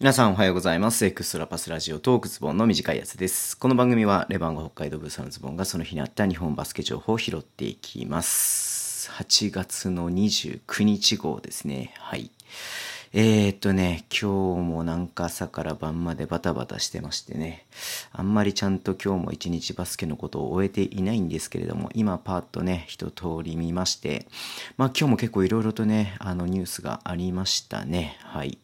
皆さんおはようございます。エクストラパスラジオトークズボンの短いやつです。この番組はレバンゴ北海道ブーサのズボンがその日にあった日本バスケ情報を拾っていきます。8月の29日号ですね。はい。えー、っとね、今日もなんか朝から晩までバタバタしてましてね、あんまりちゃんと今日も一日バスケのことを終えていないんですけれども、今パーッとね、一通り見まして、まあ今日も結構いろいろとね、あのニュースがありましたね。はい。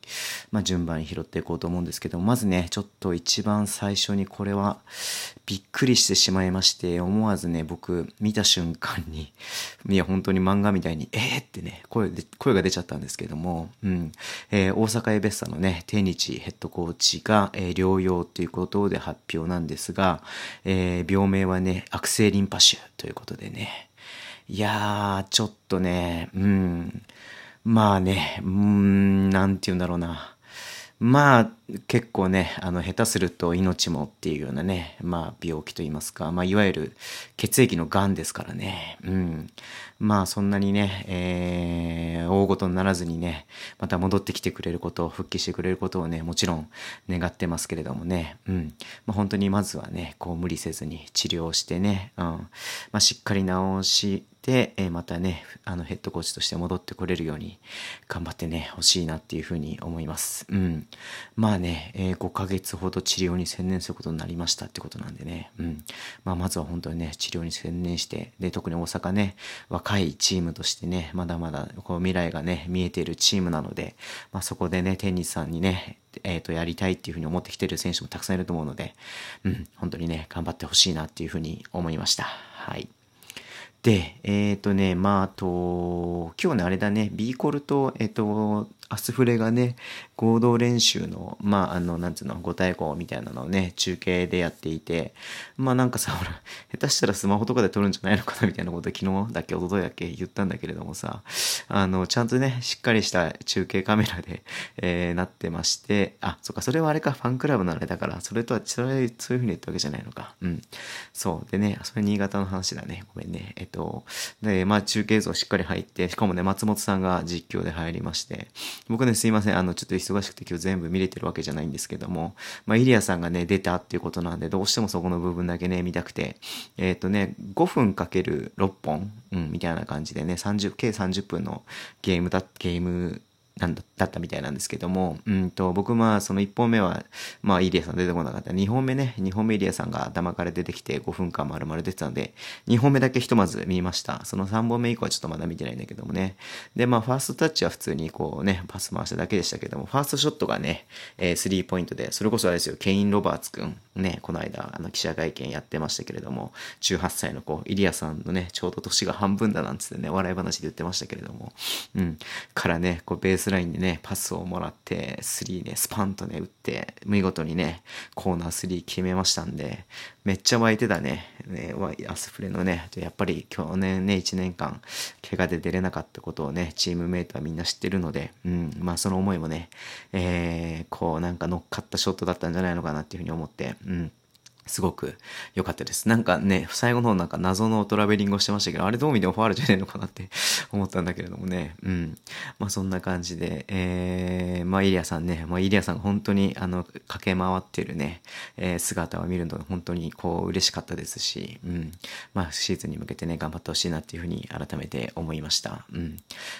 まあ順番に拾っていこうと思うんですけど、まずね、ちょっと一番最初にこれはびっくりしてしまいまして、思わずね、僕見た瞬間に、いや本当に漫画みたいに、えーってね、声で、声が出ちゃったんですけども、うん。えー大阪エベッサのね、天日ヘッドコーチが、えー療養ということで発表なんですが、えー病名はね、悪性リンパ腫ということでね、いやー、ちょっとね、うん、まあね、うん、なんて言うんだろうな。まあ、結構ね、あの、下手すると命もっていうようなね、まあ、病気と言いますか、まあ、いわゆる血液の癌ですからね。うん。まあ、そんなにね、えー、大ごとにならずにね、また戻ってきてくれること、復帰してくれることをね、もちろん願ってますけれどもね、うん。まあ、本当にまずはね、こう、無理せずに治療してね、うん。まあ、しっかり治して、えーまたね、あの、ヘッドコーチとして戻ってこれるように、頑張ってね、欲しいなっていうふうに思います。うん。まあね、えー5ヶ月ほど治療に専念することになりましたってことなんでね、うん。まあ、まずは本当にね、治療に専念して、で、特に大阪ね、若いチームとしてね、まだまだ、こう、未来がね、見えているチームなので、まあ、そこでね、テニスさんにね、えっ、と、やりたいっていうふうに思ってきてる選手もたくさんいると思うので、うん、本当にね、頑張ってほしいなっていうふうに思いました。はい。で、えっ、とね、まあ、あと、今日ね、あれだね、ビーコルと、えっ、と、アスフレがね、合同練習の、まあ、あの、なんつうの、5対5みたいなのをね、中継でやっていて、まあなんかさ、ほら、下手したらスマホとかで撮るんじゃないのかなみたいなこと昨日だっけ、一昨日だっけ言ったんだけれどもさ、あの、ちゃんとね、しっかりした中継カメラで、えーなってまして、あ、そっか、それはあれか、ファンクラブのあれだから、それとは、それ、そういうふうに言ったわけじゃないのか。うん。そう。でね、それ新潟の話だね。ごめんね。えっと、で、まあ中継映像しっかり入って、しかもね、松本さんが実況で入りまして、僕ね、すいません。あの、ちょっと忙しくて今日全部見れてるわけじゃないんですけども、まあ、イリアさんがね、出たっていうことなんで、どうしてもそこの部分だけね、見たくて、えっ、とね、5分かける6本、うん、みたいな感じでね、30、計30分のゲームだ、ゲーム、なんだだったみたいなんですけども、うんと、僕まあ、その1本目は、まあ、イリアさん出てこなかった。2本目ね、2本目イリアさんが頭から出てきて5分間丸々出てたんで、2本目だけひとまず見ました。その3本目以降はちょっとまだ見てないんだけどもね。で、まあ、ファーストタッチは普通にこうね、パス回しただけでしたけども、ファーストショットがね、えースリーポイントで、それこそあれですよ、ケイン・ロバーツくん、ね、この間、あの、記者会見やってましたけれども、18歳の子、イリアさんのね、ちょうど年が半分だなんつってね、笑い話で言ってましたけれども、うん、からね、こう、ベースラインでね、パスをもらって、スリーね、スパンとね、打って、見事にね、コーナースリー決めましたんで、めっちゃ湧いてたね、ね、アスフレのね、やっぱり去年ね、1年間、怪我で出れなかったことをね、チームメイトはみんな知ってるので、うん、まあその思いもね、えー、こうなんか乗っかったショットだったんじゃないのかなっていうふうに思って、うん。すごく良かったです。なんかね、最後の方なんか謎のトラベリングをしてましたけど、あれどう見てもファールじゃねえのかなって思ったんだけれどもね。うん。まあそんな感じで、えー、まあイリアさんね、まあイリアさん本当にあの、駆け回ってるね、えー姿を見るの本当にこう嬉しかったですし、うん。まあシーズンに向けてね、頑張ってほしいなっていうふうに改めて思いました。うん。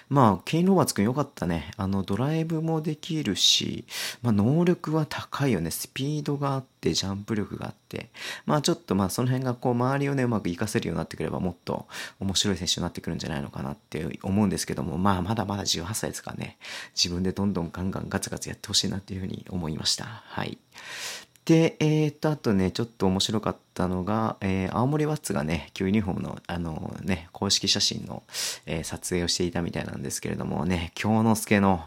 まあ、ケイン・ロバーツくん良かったね。あの、ドライブもできるし、まあ能力は高いよね。スピードがあって、ジャンプ力があって、まあちょっとまあその辺がこう周りをねうまく活かせるようになってくればもっと面白い選手になってくるんじゃないのかなって思うんですけどもまあまだまだ18歳ですからね自分でどんどんガンガンガツガツやってほしいなっていうふうに思いました。はい。で、えー、と、あとね、ちょっと面白かったのが、えー青森ワッツがね、今日ユニフォームの、あのね、公式写真の、えー撮影をしていたみたいなんですけれどもね、京之助の、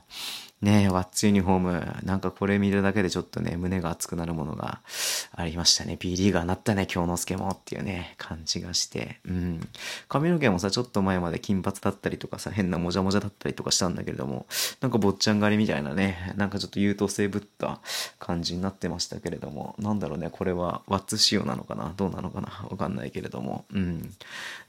ねえワッツユニフォーム、なんかこれ見るだけでちょっとね、胸が熱くなるものがありましたね。B リーガーなったね、京之助もっていうね、感じがして。うん。髪の毛もさ、ちょっと前まで金髪だったりとかさ、変なもじゃもじゃだったりとかしたんだけれども、なんか坊ちゃん狩りみたいなね、なんかちょっと優等生ぶった感じになってましたけれども、なんだろうね、これはワッツ仕様なのかなどうなのかなわかんないけれども、うん。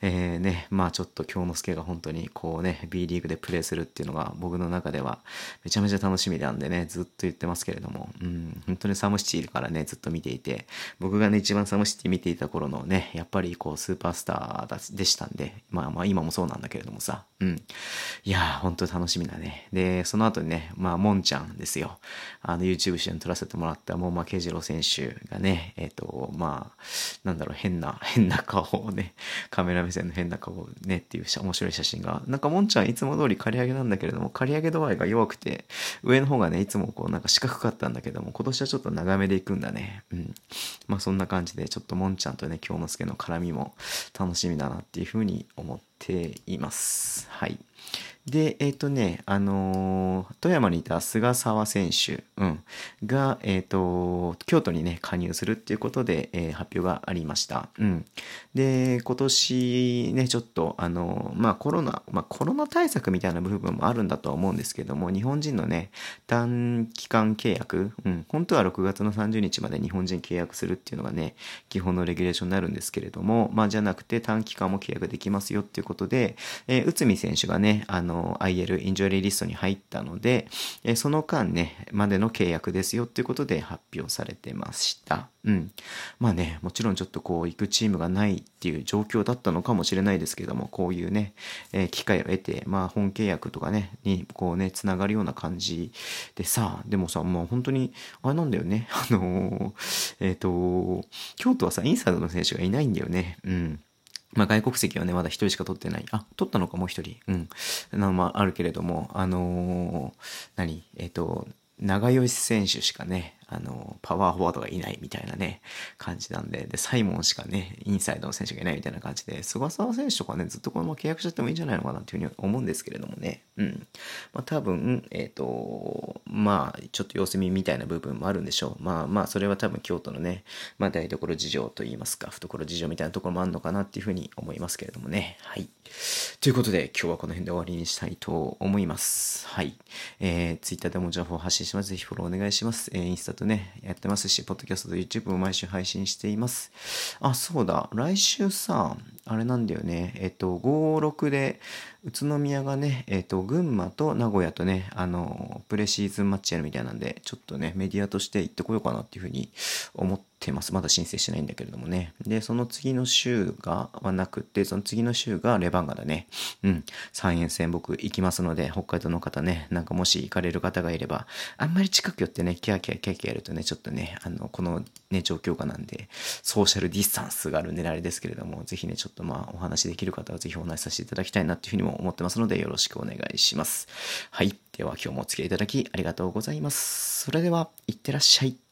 えー、ね、まあちょっと京之助が本当にこうね、B リーグでプレーするっていうのが僕の中ではめちゃゃめちゃ楽しみなんでね、ずっと言ってますけれども、うん、本当にサムシティからね、ずっと見ていて、僕がね、一番サムシティ見ていた頃のね、やっぱりこう、スーパースターでしたんで、まあまあ今もそうなんだけれどもさ、うん。いやー、本当楽しみだね。で、その後にね、まあ、もんちゃんですよ。あの、YouTube 一緒に撮らせてもらったもんまけじろ選手がね、えっ、ー、と、まあ、なんだろう、変な、変な顔をね、カメラ目線の変な顔をねっていう面白い写真が、なんかもんちゃんいつも通り刈り上げなんだけれども、刈り上げ度合いが弱くて、上の方がね、いつもこうなんか四角かったんだけども、今年はちょっと長めでいくんだね。うん。まあそんな感じで、ちょっともんちゃんとね、京之介の絡みも楽しみだなっていうふうに思ってています。はい。で、えっ、ー、とね、あのー、富山にいた菅沢選手、うん、が、えっ、ー、と、京都にね、加入するっていうことで、え発表がありました。うん。で、今年ね、ちょっと、あのまあ、コロナ、まあ、コロナ対策みたいな部分もあるんだとは思うんですけども、日本人のね、短期間契約、うん、本当は6月の30日まで日本人契約するっていうのがね、基本のレギュレーションになるんですけれども、まあ、じゃなくて短期間も契約できますよっていうことで、え内海選手がね、あの、IL インジョリーリストに入ったので、えその間ね、までの契約ですよっていうことで発表されてました。うん。まあね、もちろんちょっとこう、行くチームがないっていう状況だったのかもしれないですけども、こういうね、えー、機会を得て、まあ本契約とかね、にこうね、つながるような感じでさ、でもさ、もう本当に、あれなんだよね、あのー、えっ、ー、と、京都はさ、インサイドの選手がいないんだよね。うん。まあ、外国籍はね、まだ一人しか取ってない。あ、取ったのかもう一人。うん。なまあ、あるけれども、あのー、何？えっ、ー、と、長吉選手しかね、あの、パワーフォワードがいないみたいなね、感じなんで、で、サイモンしかね、インサイドの選手がいないみたいな感じで、菅沢選手とかね、ずっとこのまま契約しちゃってもいいんじゃないのかなっていうふうに思うんですけれどもね、うん。まあ多分、えっ、ー、と、まあ、ちょっと様子見みたいな部分もあるんでしょう。まあまあ、それは多分京都のね、まあ台所事情といいますか、懐事情みたいなところもあるのかなっていうふうに思いますけれどもね、はい。ということで、今日はこの辺で終わりにしたいと思います。はい。えー、Twitter でも情報を発信します。ぜひフォローお願いします。えー、インスタとね、やってますし、ポッドキャストと YouTube も毎週配信しています。あ、そうだ。来週さ、あれなんだよね。えっと、5、6で、宇都宮がね、えっ、と、群馬と名古屋とね、あの、プレシーズンマッチやるみたいなんで、ちょっとね、メディアとして行ってこようかなっていうふうに思ってます。まだ申請してないんだけれどもね。で、その次の週が、はなくて、その次の週がレバンガだね。うん。三円線僕行きますので、北海道の方ね、なんかもし行かれる方がいれば、あんまり近く寄ってね、キャーキャーキャーキャーやるとね、ちょっとね、あの、このね、状況下なんで、ソーシャルディスタンスがあるんであれですけれども、ぜひね、ちょっとまあ、お話できる方はぜひお話しさせていただきたいなっていうふうにも思ってますので、よろしくお願いします。はい。では今日もお付き合いいただきありがとうございます。それでは、いってらっしゃい。